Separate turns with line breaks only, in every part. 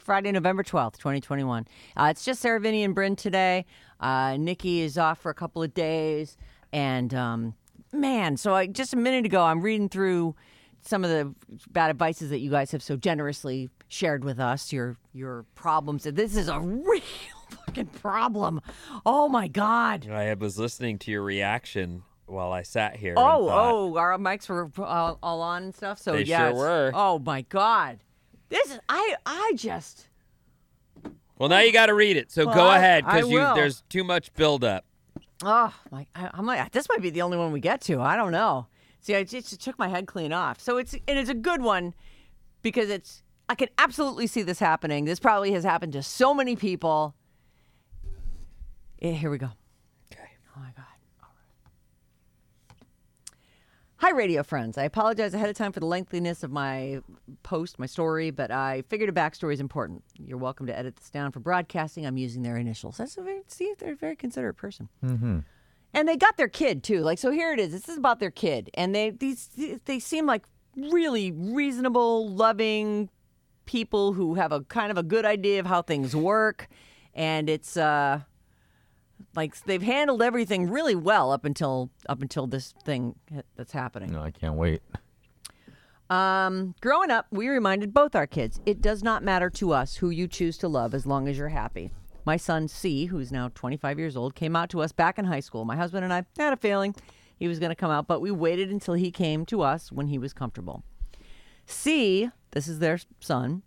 Friday, November 12th, 2021. Uh, it's just Sarah, Vinny, and Bryn today. Uh, Nikki is off for a couple of days. And um, man, so I, just a minute ago, I'm reading through some of the bad advices that you guys have so generously shared with us, your your problems. This is a real fucking problem. Oh my God.
I was listening to your reaction while I sat here.
Oh,
thought,
oh, our mics were uh, all on and stuff. So
They
yeah,
sure were.
Oh my god, this is I I just
Well, now you got to read it. So
Well,
go
I-
ahead because you
will.
there's too much buildup.
oh my I, I'm like this might be the only one we get to. I don't know. See, I just took my head clean off. So it's and it's a good one because it's I can absolutely see this happening. This probably has happened to so many people. Eh, here we go.
Okay.
Oh my God. All right. Hi, radio friends. I apologize ahead of time for the lengthiness of my post, my story, but I figured a backstory is important. You're welcome to edit this down for broadcasting. I'm using their initials. That's a very, see, they're a very considerate person. Mm-hmm. And they got their kid too. Like, so here it is. This is about their kid, and they these they seem like really reasonable, loving people who have a kind of a good idea of how things work, and it's uh like they've handled everything really well up until up until this thing that's happening.
No, I can't wait.
Um, growing up, we reminded both our kids it does not matter to us who you choose to love as long as you're happy. My son C, who's now 25 years old, came out to us back in high school. My husband and I had a feeling he was going to come out, but we waited until he came to us when he was comfortable. C, this is their son,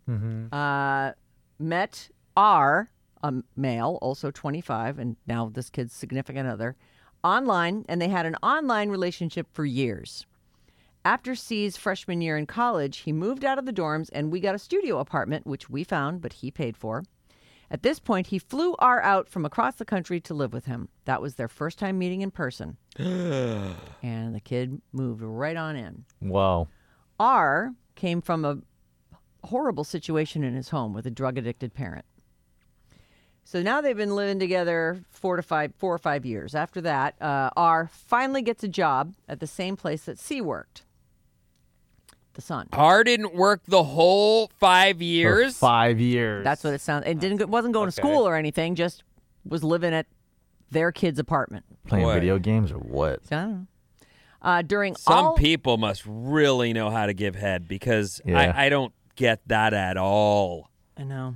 uh, met R, a male, also 25, and now this kid's significant other, online, and they had an online relationship for years. After C's freshman year in college, he moved out of the dorms and we got a studio apartment, which we found, but he paid for. At this point, he flew R out from across the country to live with him. That was their first time meeting in person. and the kid moved right on in.
Wow.
R came from a horrible situation in his home with a drug addicted parent. So now they've been living together four to five, four or five years. After that, uh, R finally gets a job at the same place that C worked. The son.
R didn't work the whole five
For
years.
five years.
That's what it sounds. It didn't. wasn't going to school or anything. Just was living at their kid's apartment.
Playing
Boy.
video games or what?
So I don't know. Uh, during
Some
all,
people must really know how to give head because
Yeah.
I, I don't get that at all.
I know.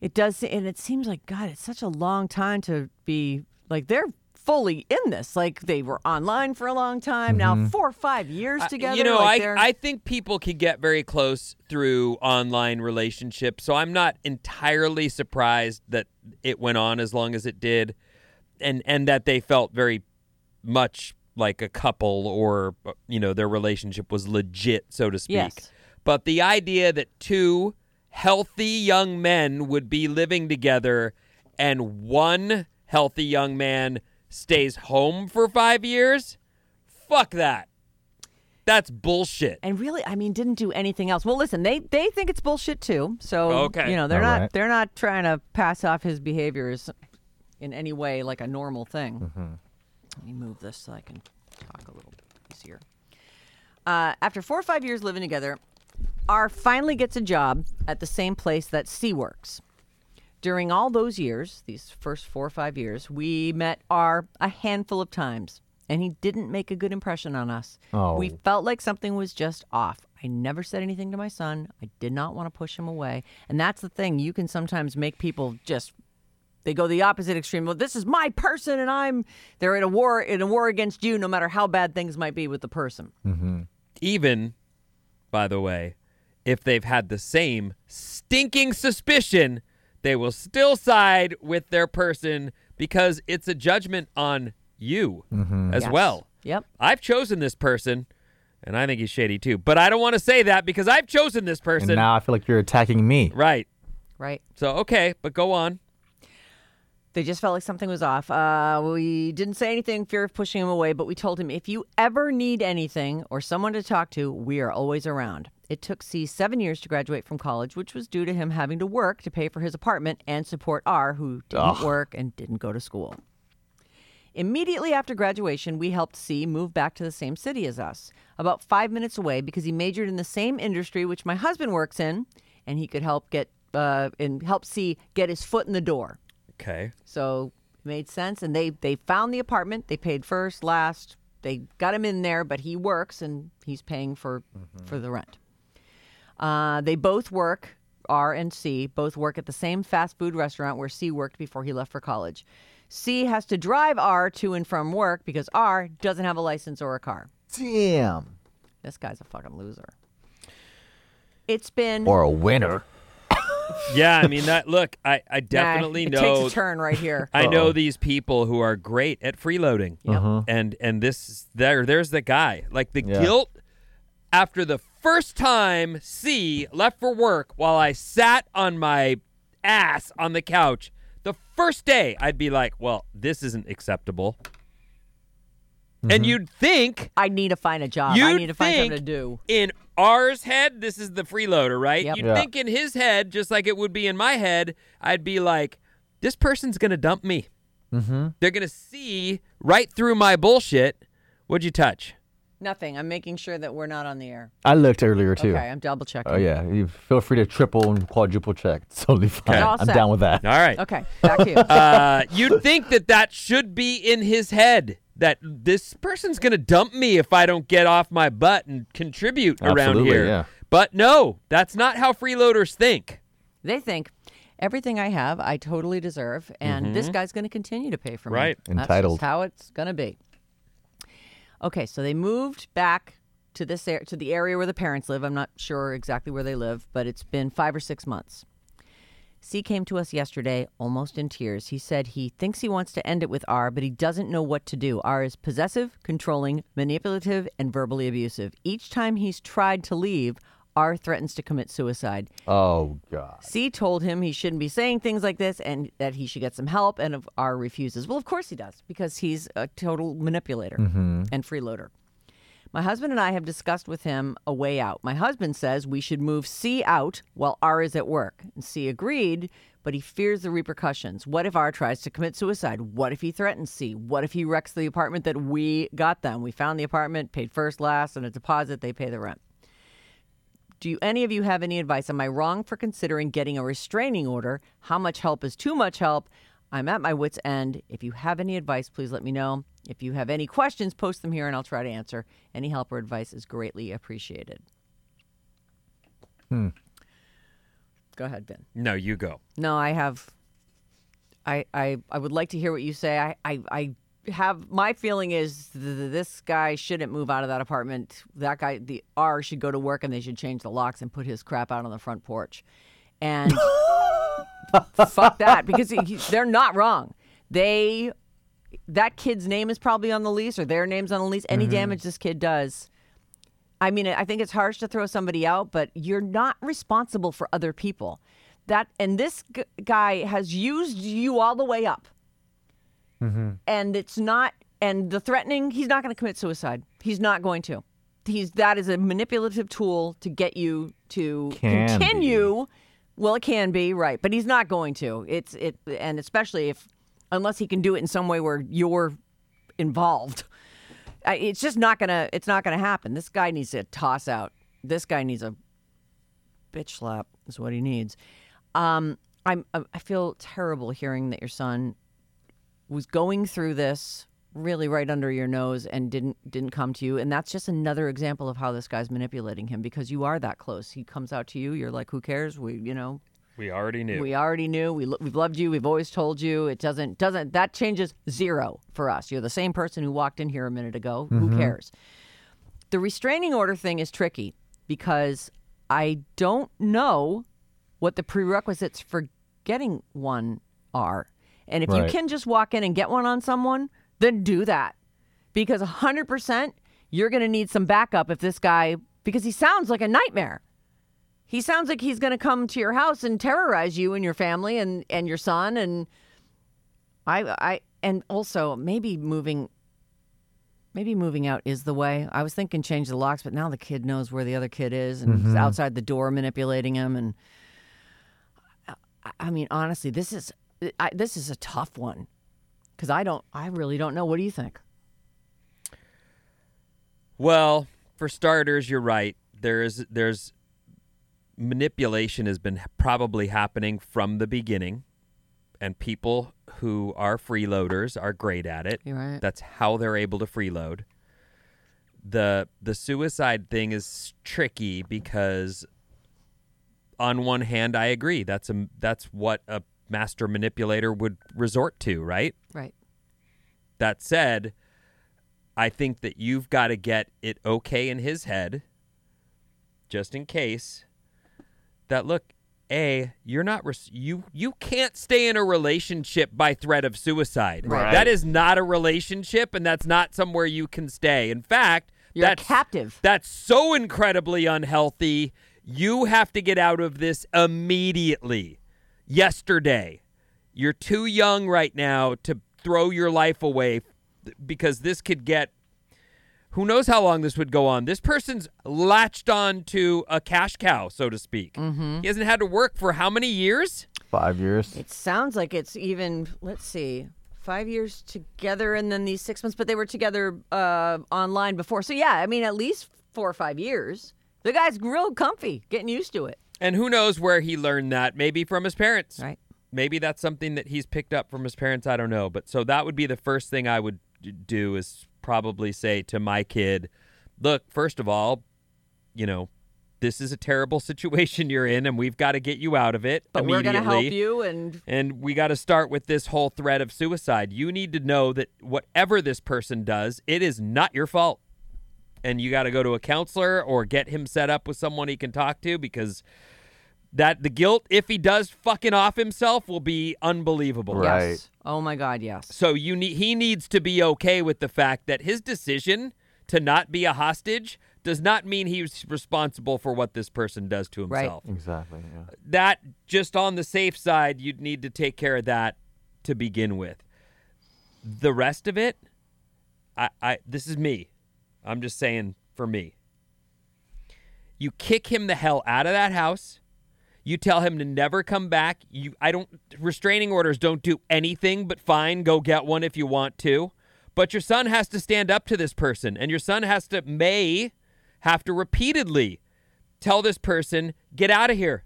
It does, and it seems like God. It's such a long time to be like they're fully in this. Like they were online for a long time now, four or five years
Uh,
together.
You know,
like
I, I think people can get very close through online relationships, so I'm not entirely surprised that it went on as long as it did, and and that they felt very much like a couple, or uh, you know, their relationship was legit, so to speak.
Yes.
But the idea that two healthy young men would be living together, and one healthy young man stays home for five years, fuck that. that's bullshit.
and really, I mean, didn't do anything else. Well, listen, they they think it's bullshit too. So
Okay.
you know, they're
All
not
right.
they're not trying to pass off his behaviors in any way like a normal thing. Let me move this so I can talk a little easier. Uh, after four or five years living together, R finally gets a job at the same place that C works. During all those years, these first four or five years, we met R a handful of times, and he didn't make a good impression on us.
Oh.
We felt like something was just off. I never said anything to my son. I did not want to push him away. And that's the thing. You can sometimes make people just they go the opposite extreme. Well, this is my person, and I'm they're in a war in a war against you, no matter how bad things might be with the person. Mm-hmm.
Even, by the way, if they've had the same stinking suspicion, they will still side with their person because it's a judgment on you as
Yes.
well.
Yep.
I've chosen this person, and I think he's shady too. But I don't want to say that because I've chosen this person.
And now I feel like you're attacking me.
right.
Right.
So okay, but go on.
They just felt like something was off. Uh, we didn't say anything, fear of pushing him away, but we told him if you ever need anything or someone to talk to, we are always around. It took C seven years to graduate from college, which was due to him having to work to pay for his apartment and support R, who didn't work and didn't go to school. Immediately after graduation, we helped C move back to the same city as us, about five minutes away, because he majored in the same industry which my husband works in, and he could help get uh, and help C get his foot in the door.
Okay.
So it made sense. And they they found the apartment. They paid first, last. They got him in there, but he works and he's paying for for the rent. Uh, they both work. R and C both work at the same fast food restaurant where C worked before he left for college. C has to drive R to and from work because R doesn't have a license or a car.
Damn.
This guy's a fucking loser. It's been
Or a winner.
Yeah, I mean that. Look, I I
Nah,
definitely
it
know.
takes a turn right here.
I know these people who are great at freeloading.
Yep.
And and this there there's the guy. Like the
Yeah.
guilt after the first time C left for work while I sat on my ass on the couch. The first day I'd be like, "Well, this isn't acceptable." And you'd think
I need to find a job.
you'd
I need to find something to do.
in R's head, this is the freeloader, right?
Yep.
You'd
Yeah.
think in his head, just like it would be in my head, I'd be like, this person's gonna dump me. Mm-hmm. They're gonna see right through my bullshit. What'd you touch?
Nothing. I'm making sure that we're not on the air.
I looked earlier too.
Okay, I'm double checking.
Oh yeah, you feel free to triple and quadruple check. It's totally fine.
All
I'm
set.
down with that.
All right.
Okay, back to you.
Uh, you'd think that that should be in his head. That this person's gonna dump me if I don't get off my butt and contribute around
Absolutely,
here.
yeah.
But no, that's not how freeloaders think.
they think everything I have, I totally deserve, and this guy's going to continue to pay for me.
Right.
That's
Entitled.
just how it's going to be. Okay, so they moved back to this ar- to the area where the parents live. I'm not sure exactly where they live, but it's been five or six months. C came to us yesterday, almost in tears. He said he thinks he wants to end it with R, but he doesn't know what to do. R is possessive, controlling, manipulative, and verbally abusive. Each time he's tried to leave, R threatens to commit suicide.
Oh god.
C told him he shouldn't be saying things like this and that he should get some help, and of R refuses. Well, of course he does, because he's a total manipulator mm-hmm. and freeloader. My husband and I have discussed with him a way out. My husband says we should move C out while R is at work. And C agreed, but he fears the repercussions. What if R tries to commit suicide? What if he threatens C? What if he wrecks the apartment that we got them? We found the apartment, paid first, last, and a deposit, they pay the rent. Do you, any of you have any advice? Am I wrong for considering getting a restraining order? How much help is too much help? I'm at my wits' end. If you have any advice, please let me know. If you have any questions, post them here and I'll try to answer. Any help or advice is greatly appreciated. Hmm. Go ahead, Ben.
No, you go.
No, I have. I I I would like to hear what you say. I I, I have my feeling is th- th- this guy shouldn't move out of that apartment. That guy, the R, should go to work and they should change the locks and put his crap out on the front porch. And fuck that because he, he- they're not wrong. They that kid's name is probably on the lease or their name's on the lease. Any mm-hmm. damage this kid does. I mean, I think it's harsh to throw somebody out, but you're not responsible for other people. That and this g- guy has used you all the way up, and it's not. And the threatening, he's not going to commit suicide. He's not going to. he's that is a manipulative tool to get you to
Can be.
continue. Well, it can be right, but he's not going to. It's it, and especially if unless he can do it in some way where you're involved, it's just not gonna. It's not gonna happen. This guy needs to toss out. This guy needs a bitch slap. Is what he needs. Um, I'm. I feel terrible hearing that your son was going through this really right under your nose and didn't didn't come to you. And that's just another example of how this guy's manipulating him because you are that close. He comes out to you you're like who cares? We you know
We already knew.
we already knew. We, we've loved you. We've always told you. It doesn't doesn't that changes zero for us. You're the same person who walked in here a minute ago. Who mm-hmm. cares? The restraining order thing is tricky because i don't know what the prerequisites for getting one are and if you can just walk in and get one on someone then do that. Because 100% you're going to need some backup if this guy because he sounds like a nightmare. He sounds like he's going to come to your house and terrorize you and your family and and your son and I I and also maybe moving maybe moving out is the way. I was thinking change the locks, but now the kid knows where the other kid is and he's mm-hmm. outside the door manipulating him and I, I mean honestly, this is I, this is a tough one cuz I don't I really don't know. What do you think?
Well, for starters, you're right. There's there's manipulation has been probably happening from the beginning, and people who are freeloaders are great at it.
You're right.
That's how they're able to freeload. the The suicide thing is tricky because, on one hand, I agree. That's a that's what a master manipulator would resort to, right?
Right.
That said, I think that you've got to get it okay in his head, just in case. That look, a you're not res- you you can't stay in a relationship by threat of suicide.
Right.
That is not a relationship, and that's not somewhere you can stay. In fact,
You're
that's
captive.
That's so incredibly unhealthy. You have to get out of this immediately. Yesterday. You're too young right now to throw your life away because this could get who knows how long this would go on. This person's latched on to a cash cow, so to speak.
Mm-hmm.
He hasn't had to work for how many years?
Five years.
It sounds like it's even, let's see, five years together and then these six months, but they were together uh, online before. So, yeah, I mean, at least four or five years. The guy's real comfy, getting used to it.
And who knows where he learned that? Maybe from his parents.
Right.
Maybe that's something that he's picked up from his parents. I don't know. But so that would be the first thing I would do is probably say to my kid, look, first of all, you know, this is a terrible situation you're in and we've got to get you out of it
But we're going to help you. And
And we got to start with this whole threat of suicide. You need to know that whatever this person does, it is not your fault. And you got to go to a counselor or get him set up with someone he can talk to because that the guilt, if he does fucking off himself, will be unbelievable.
Right.
yes. Oh, my God, yes.
So you need he needs to be okay with the fact that his decision to not be a hostage does not mean he's responsible for what this person does to himself.
Right.
himself
Exactly. Yeah.
that just on the safe side, you'd need to take care of that to begin with. The rest of it, I, I this is me. I'm just saying for me. You kick him the hell out of that house. You tell him to never come back. You I don't restraining orders don't do anything but fine, go get one if you want to. But your son has to stand up to this person and your son has to may have to repeatedly tell this person, "Get out of here.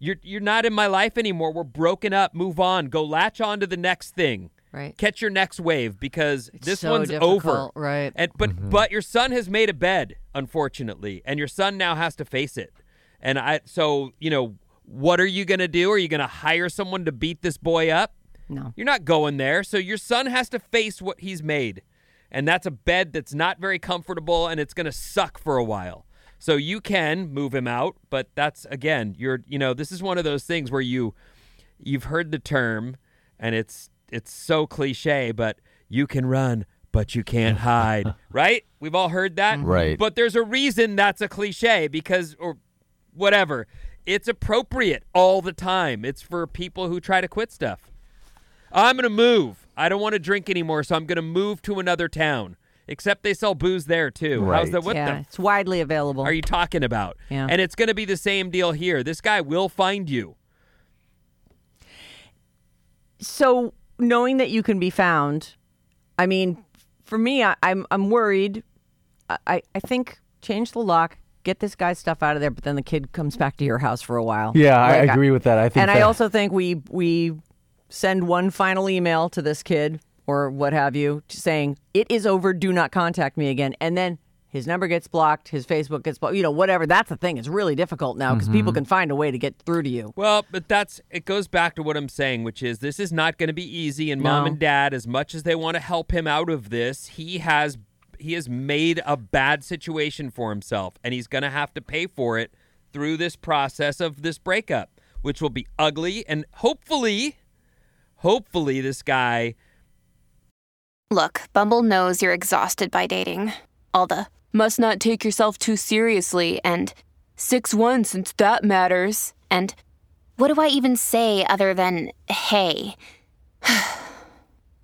You're you're not in my life anymore. We're broken up. Move on. Go latch on to the next thing.
Right.
Catch your next wave because this
so
one's over.
right.
And but mm-hmm. but your son has made a bed, unfortunately, and your son now has to face it. And I so, you know, what are you going to do? Are you going to hire someone to beat this boy up?
No.
You're not going there. So your son has to face what he's made. And that's a bed that's not very comfortable and it's going to suck for a while. So you can move him out, but that's again, you're you know, this is one of those things where you you've heard the term and it's it's so cliche, but you can run but you can't hide, right? We've all heard that. Mm-hmm.
Right.
But there's a reason that's a cliche because or whatever. It's appropriate all the time. It's for people who try to quit stuff. I'm going to move. I don't want to drink anymore, so I'm going to move to another town. Except they sell booze there too. How's
Right.
that? What
yeah,
the
it's widely available.
are you talking about?
Yeah.
And it's going to be the same deal here. This guy will find you.
so knowing that you can be found, I mean, for me, I, I'm I'm worried. I- I I think change the lock, get this guy's stuff out of there, but then the kid comes back to your house for a while.
Yeah, I
Like,
agree with that. I think
and I also think we we send one final email to this kid or what have you, saying it is over. Do not contact me again, and then. His number gets blocked. His Facebook gets blocked. You know, whatever. That's the thing. It's really difficult now because
Mm-hmm.
people can find a way to get through to you.
Well, but that's it goes back to what I'm saying, which is this is not going to be easy. And mom and dad, as much as they want to help him out of this, he has he has made a bad situation for himself, and he's going to have to pay for it through this process of this breakup, which will be ugly. And hopefully, hopefully, this guy
Look, Bumble knows you're exhausted by dating. All the must not take yourself too seriously and 6 1 since that matters. And what do I even say other than hey?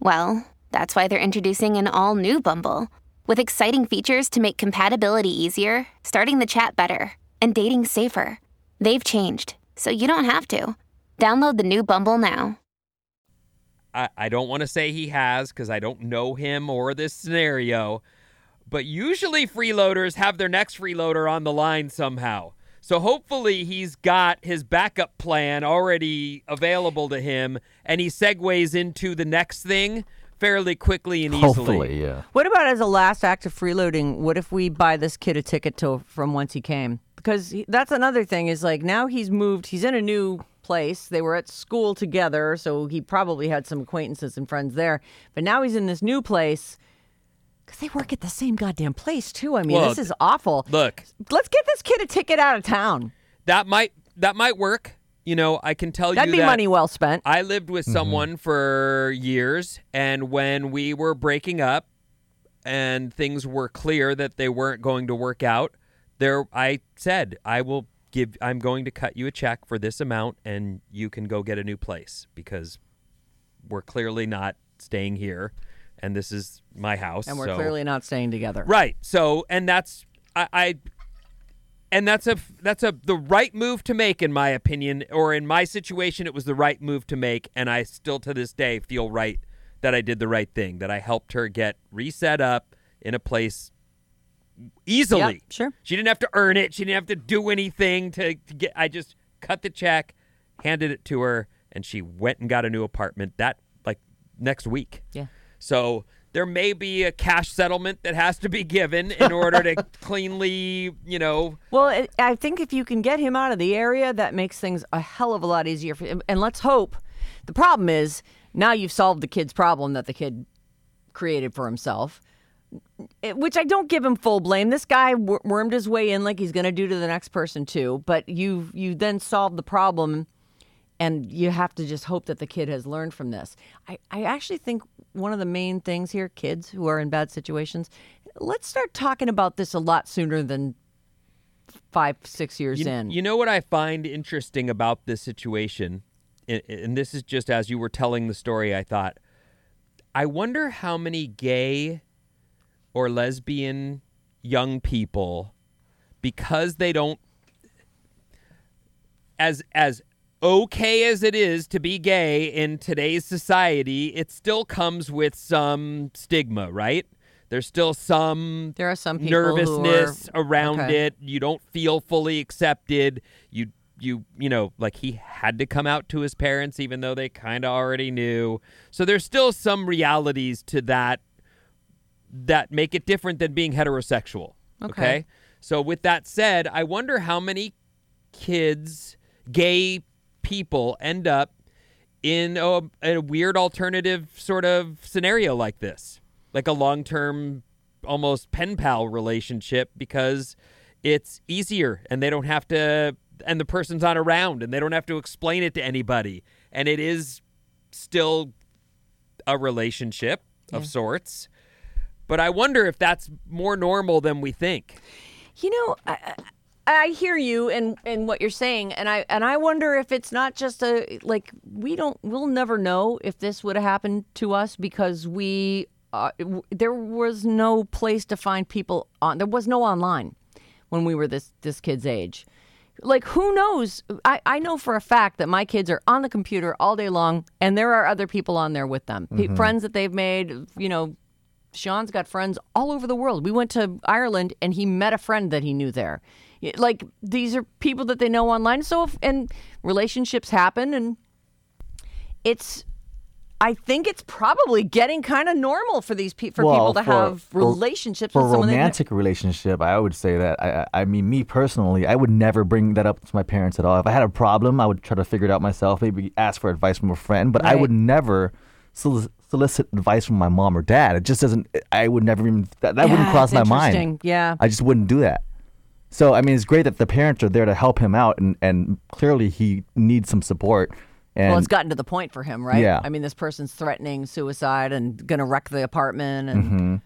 well, that's why they're introducing an all new Bumble with exciting features to make compatibility easier, starting the chat better, and dating safer. They've changed, so you don't have to. Download the new Bumble now.
I, I don't want to say he has because I don't know him or this scenario, but usually freeloaders have their next freeloader on the line somehow. So hopefully he's got his backup plan already available to him and he segues into the next thing fairly quickly and easily.
hopefully, yeah.
What about as a last act of freeloading? What if we buy this kid a ticket to from whence he came? Because he, that's another thing is like now he's moved. He's in a new place. They were at school together, so he probably had some acquaintances and friends there. But now he's in this new place because they work at the same goddamn place too. I mean,
Well,
this is awful.
Look,
Let's get this kid a ticket out of town.
that might that might work. You know, I can tell you
That'd
be
money well spent.
I lived with
Mm-hmm.
someone for years, and when we were breaking up and things were clear that they weren't going to work out, there I said, I will give I'm going to cut you a check for this amount and you can go get a new place because we're clearly not staying here and this is my house.
and we're
so-
clearly not staying together.
Right. So, and that's I, I and that's a that's a the right move to make in my opinion or in my situation it was the right move to make and I still to this day feel right that I did the right thing that I helped her get reset up in a place easily.
Yep, sure.
She didn't have to earn it. She didn't have to do anything to, to get I just cut the check, handed it to her and she went and got a new apartment that like next week.
Yeah.
So there may be a cash settlement that has to be given in order to cleanly, you know.
Well, I- think if you can get him out of the area, that makes things a hell of a lot easier for him. And let's hope. The problem is now you've solved the kid's problem that the kid created for himself, eh, which I don't give him full blame. This guy wormed his way in like he's going to do to the next person too. But you you then solved the problem, and you have to just hope that the kid has learned from this. I, I actually think one of the main things here, kids who are in bad situations, let's start talking about this a lot sooner than five, six years
You,
in.
you know what I find interesting about this situation, and, and this is just as you were telling the story, I thought, I wonder how many gay or lesbian young people, because they don't, as as okay as it is to be gay in today's society, it still comes with some stigma, right? There's still some
There are some
nervousness
are-
around
okay.
it. You don't feel fully accepted. You you you know like he had to come out to his parents even though they kind of already knew. So there's still some realities to that that make it different than being heterosexual.
Okay.
So with that said, I wonder how many kids, gay people end up in a, a weird alternative sort of scenario like this, like a long term, almost pen pal relationship because it's easier and they don't have to, and the person's not around and they don't have to explain it to anybody. And it is still a relationship of sorts. But I wonder if that's more normal than we think.
You know, I, I hear you and and what you're saying, and I and I wonder if it's not just a like we don't we'll never know if this would have happened to us because we uh, there was no place to find people on. There was no online when we were this this kid's age. Like who knows? I, I know for a fact that my kids are on the computer all day long, and there are other people on there with them, Pe- friends that they've made. You know, Sean's got friends all over the world. We went to Ireland and he met a friend that he knew there. Like these are people that they know online. So if, and relationships happen and it's I think it's probably getting kind of normal for these pe- for people to
for-
have relationships
For
with
a
someone they
romantic relationship, I would say that. I, I mean, me personally, I would never bring that up to my parents at all. If I had a problem, I would try to figure it out myself. Maybe ask for advice from a friend, but I would never solic- solicit advice from my mom or dad. It just doesn't. I would never even. That, that wouldn't cross my mind.
Yeah.
I just wouldn't do that. So I mean, it's great that the parents are there to help him out, and and clearly he needs some support. And
well, it's gotten to the point for him, right?
Yeah.
I mean, this person's threatening suicide and going to wreck the apartment, and
Mm-hmm.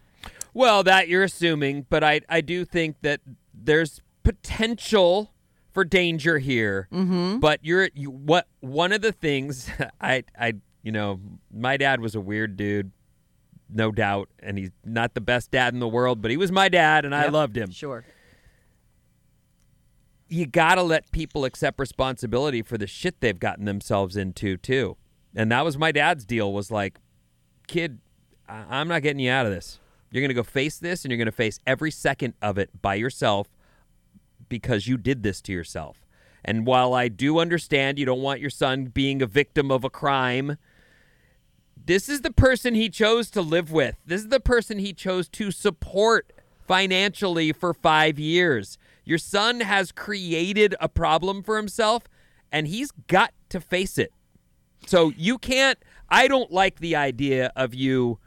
Well, that you're assuming, but I I do think that there's potential for danger here. Mm-hmm. But you're you, what one of the things I I you know my dad was a weird dude, no doubt, and he's not the best dad in the world, but he was my dad, and I loved him.
Sure.
You gotta let people accept responsibility for the shit they've gotten themselves into too, and that was my dad's deal. Was like, kid, I- I'm not getting you out of this. You're going to go face this and you're going to face every second of it by yourself because you did this to yourself. And while I do understand you don't want your son being a victim of a crime, this is the person he chose to live with. This is the person he chose to support financially for five years. Your son has created a problem for himself and he's got to face it. So you can't. I don't like the idea of you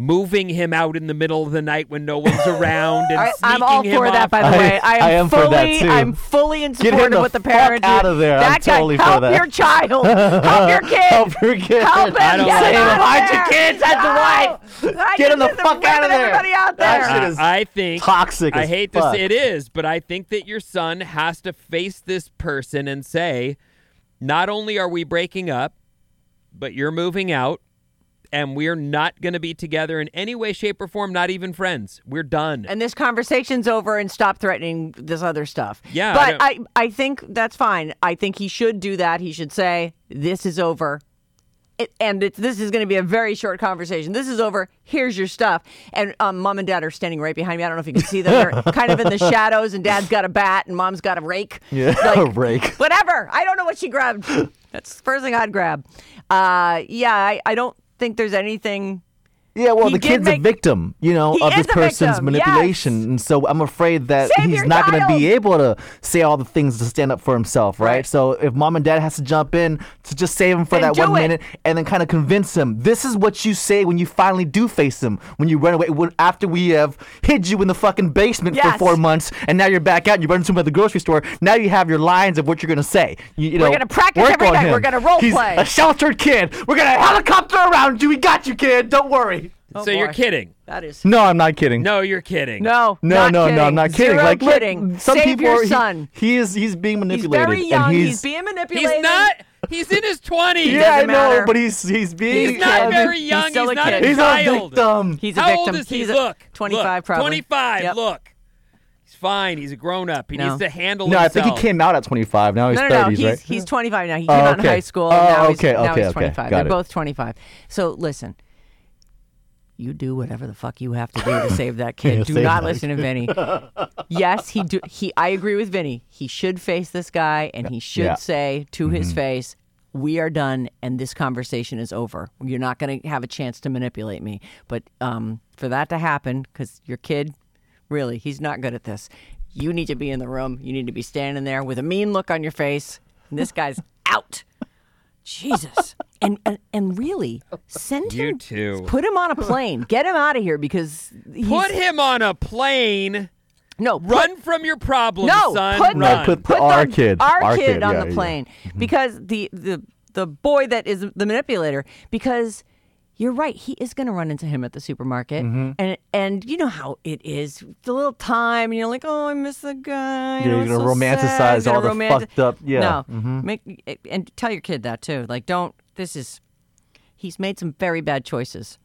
moving him out in the middle of the night when no one's around and
I,
sneaking
I'm all
him
for that,
off.
by the
I-
way. I am,
I am for
fully,
that, too.
I'm fully in
Get him
support
the
of what the
fuck
parent
out of there. I'm
guy,
totally for
help
that.
your child. help your kid.
Help your kid.
Help him.
I don't
Get
like
him
it.
out of
Hide your
there.
kids, that's the
No.
wife. Get him the fuck out of there.
Everybody out
That shit
I-
is
I think
toxic
I
as
hate to say it is, but I think that your son has to face this person and say, not only are we breaking up, but you're moving out, and we're not going to be together in any way, shape, or form. Not even friends. We're done.
and this conversation's over and stop threatening this other stuff.
Yeah,
But
don't-
I, I, think that's fine. I think he should do that. He should say, this is over. It, and this is going to be a very short conversation. This is over. Here's your stuff. And um, mom and dad are standing right behind me. I don't know if you can see them. They're kind of in the shadows, and dad's got a bat, and mom's got a rake.
Yeah,
Like,
a rake.
Whatever. I don't know what she grabbed. That's the first thing I'd grab. Uh, yeah, I, I don't think there's anything.
Yeah, well,
He
the kid's
make-
a victim, you know, of this person's manipulation,
yes.
and so I'm afraid that
Save
he's not going to be able to say all the things to stand up for himself, right?
Right.
So if mom and dad has to jump in to just save him for
Then
that one
it.
minute, and then kind of convince him, this is what you say when you finally do face him, when you run away, when, after we have hid you in the fucking basement
Yes.
for four months, and now you're back out, and you run into him at the grocery store. Now you have your lines of what you're going to say. You, you
We're gonna practice
work
every night.
him.
We're gonna role
He's
play.
a sheltered kid. We're gonna helicopter around you. We got you, kid. Don't worry.
Oh,
so you're kidding?
That is.
No, I'm not kidding.
No, you're kidding.
No,
No,
not
no,
kidding.
no, I'm not kidding.
Zero
like, look,
kidding.
some
Save
people
your
are.
son.
He, is. He's being manipulated.
he's very young.
And
He's,
he's,
being manipulated.
He's not. He's in his 20s.
Yeah, I
doesn't
know, but he's he's being.
He's not very young. He's,
still a
not
kid.
a
He's a
child.
victim.
He's a
How
victim.
old is he?
He's a-
look.
25
look,
probably.
25.
Yep.
Look. He's fine. He's a grown up. He
No.
needs to handle
No, I
himself.
think he came out at 25. Now he's
no, no,
30s,
no. He's,
right?
he's 25 now. He
Oh,
came out in
okay.
high school.
Oh,
and now oh, he's,
okay,
now
okay,
he's
okay.
25.
Got
They're
it.
both 25. So listen, you do whatever the fuck you have to do to save that kid.
Yeah,
do not listen to Vinny. yes, he do. He. I agree with Vinny. He should face this guy, and he should
Yeah.
say to
Mm-hmm.
his face. We are done, and this conversation is over. You're not going to have a chance to manipulate me. But um, for that to happen, because your kid, really, he's not good at this. You need to be in the room. You need to be standing there with a mean look on your face. And this guy's out. Jesus. And, and and really, send
You
him.
too.
Put him on a plane. Get him out of here because he's,
Put him on a plane.
no put-
Run from your problems,
no,
son.
put,
No,
Run.
put-
put
our
the-
kid.
our,
Our
kid,
kid,
on
yeah,
the
yeah.
plane
Mm-hmm.
because the the the boy that is the manipulator because you're right he is going to run into him at the supermarket
Mm-hmm.
and and you know how it is the little time and you're like oh I miss the guy
Yeah,
know,
you're gonna
so
romanticize all the
romanti-
fucked up- yeah. Mm-hmm.
make and tell your kid that too like don't this is he's made some very bad choices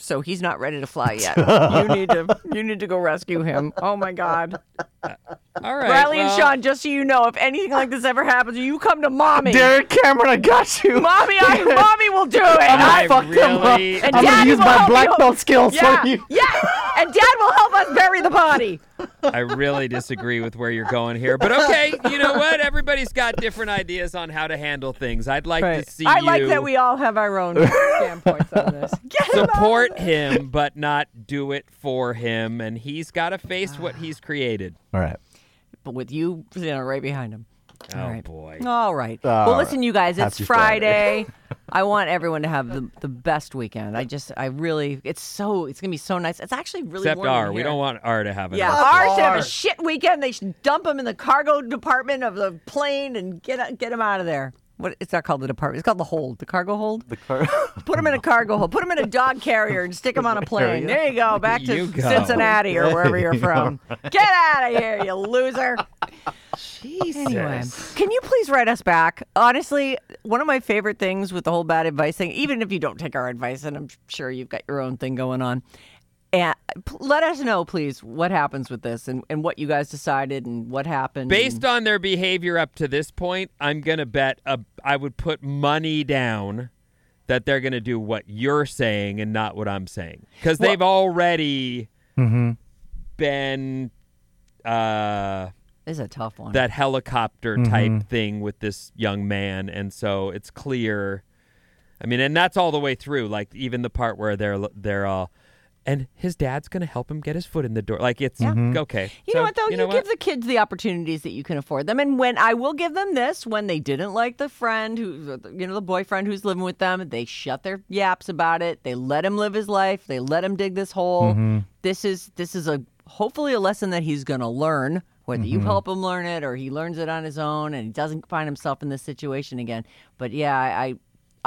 so he's not ready to fly yet. you need to you need to go rescue him. Oh my God, uh,
All right.
Bradley and Sean. Just so you know, if anything like this ever happens, you come to mommy.
Derek Cameron, I got you.
Mommy, I, mommy will do it.
I
I-
fucked him up.
really,
and
I'm
Daddy
gonna use
will
my
help
black
you-
belt skills
yeah,
for you.
yeah, and Dad will help us bury the body.
I really disagree with where you're going here. But okay, you know what? Everybody's got different ideas on how to handle things. I'd like to see
I
you
like that we all have our own standpoints on this. Get him
support
there.
him, but not do it for him. And he's got to face what he's created.
All right.
but with you, you know, right behind him.
Oh,
All right.
boy.
All right.
All
well, listen, you guys, it's
Happy
Friday.
Friday.
I want everyone to have the, the best weekend. I just, I really, it's so, it's gonna be so nice. It's actually really
Except
warm in
R. We don't want R to have it.
Yeah, R should have a shit weekend. They should dump him in the cargo department of the plane and get get him out of there. What? It's not called the department. It's called the hold, the cargo hold.
The car.
Put them in a cargo hold. Put them in a dog carrier and stick them on a plane. There you go. Back to
You go.
Cincinnati or wherever you're from. Get out of here, you loser. Anyway, can you please write us back? Honestly, one of my favorite things with the whole bad advice thing, even if you don't take our advice, and I'm sure you've got your own thing going on, and let us know, please, what happens with this and, and what you guys decided and what happened.
Based on their behavior up to this point, I'm gonna bet a, I would put money down that they're gonna do what you're saying and not what I'm saying because they've already been uh,
This is a tough one.
that helicopter type thing with this young man, and so it's clear. I mean, and that's all the way through. Like even the part where they're they're all. And his dad's gonna help him get his foot in the door. Like it's mm-hmm. okay.
You
So,
know what though? You,
know
give the kids the opportunities that you can afford them, and when I will give them this, when they didn't like the friend who, you know, the boyfriend who's living with them, they shut their yaps about it. They let him live his life. They let him dig this hole. Mm-hmm. This is this is a hopefully a lesson that he's going to learn. Whether you mm-hmm. help him learn it or he learns it on his own, and he doesn't find himself in this situation again. But yeah, I, I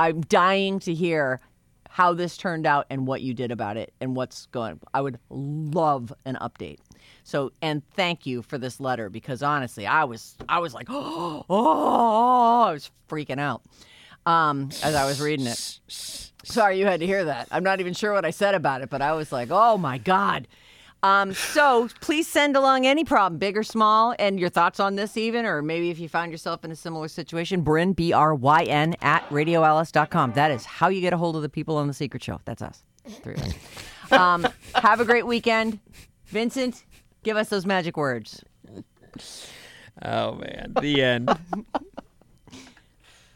I'm dying to hear how this turned out and what you did about it and what's going I would love an update. So and thank you for this letter because honestly, I was I was like, oh, oh I was freaking out um, as I was reading it. Sorry you had to hear that. I'm not even sure what I said about it, but I was like, oh my God. Um, so please send along any problem, big or small, and your thoughts on this even, or maybe if you found yourself in a similar situation, Bryn, B R Y N, at radioalice.com. That is how you get a hold of the people on The Secret Show. That's us. Three of us. Um, have a great weekend. Vincent, give us those magic words.
Oh man, the end.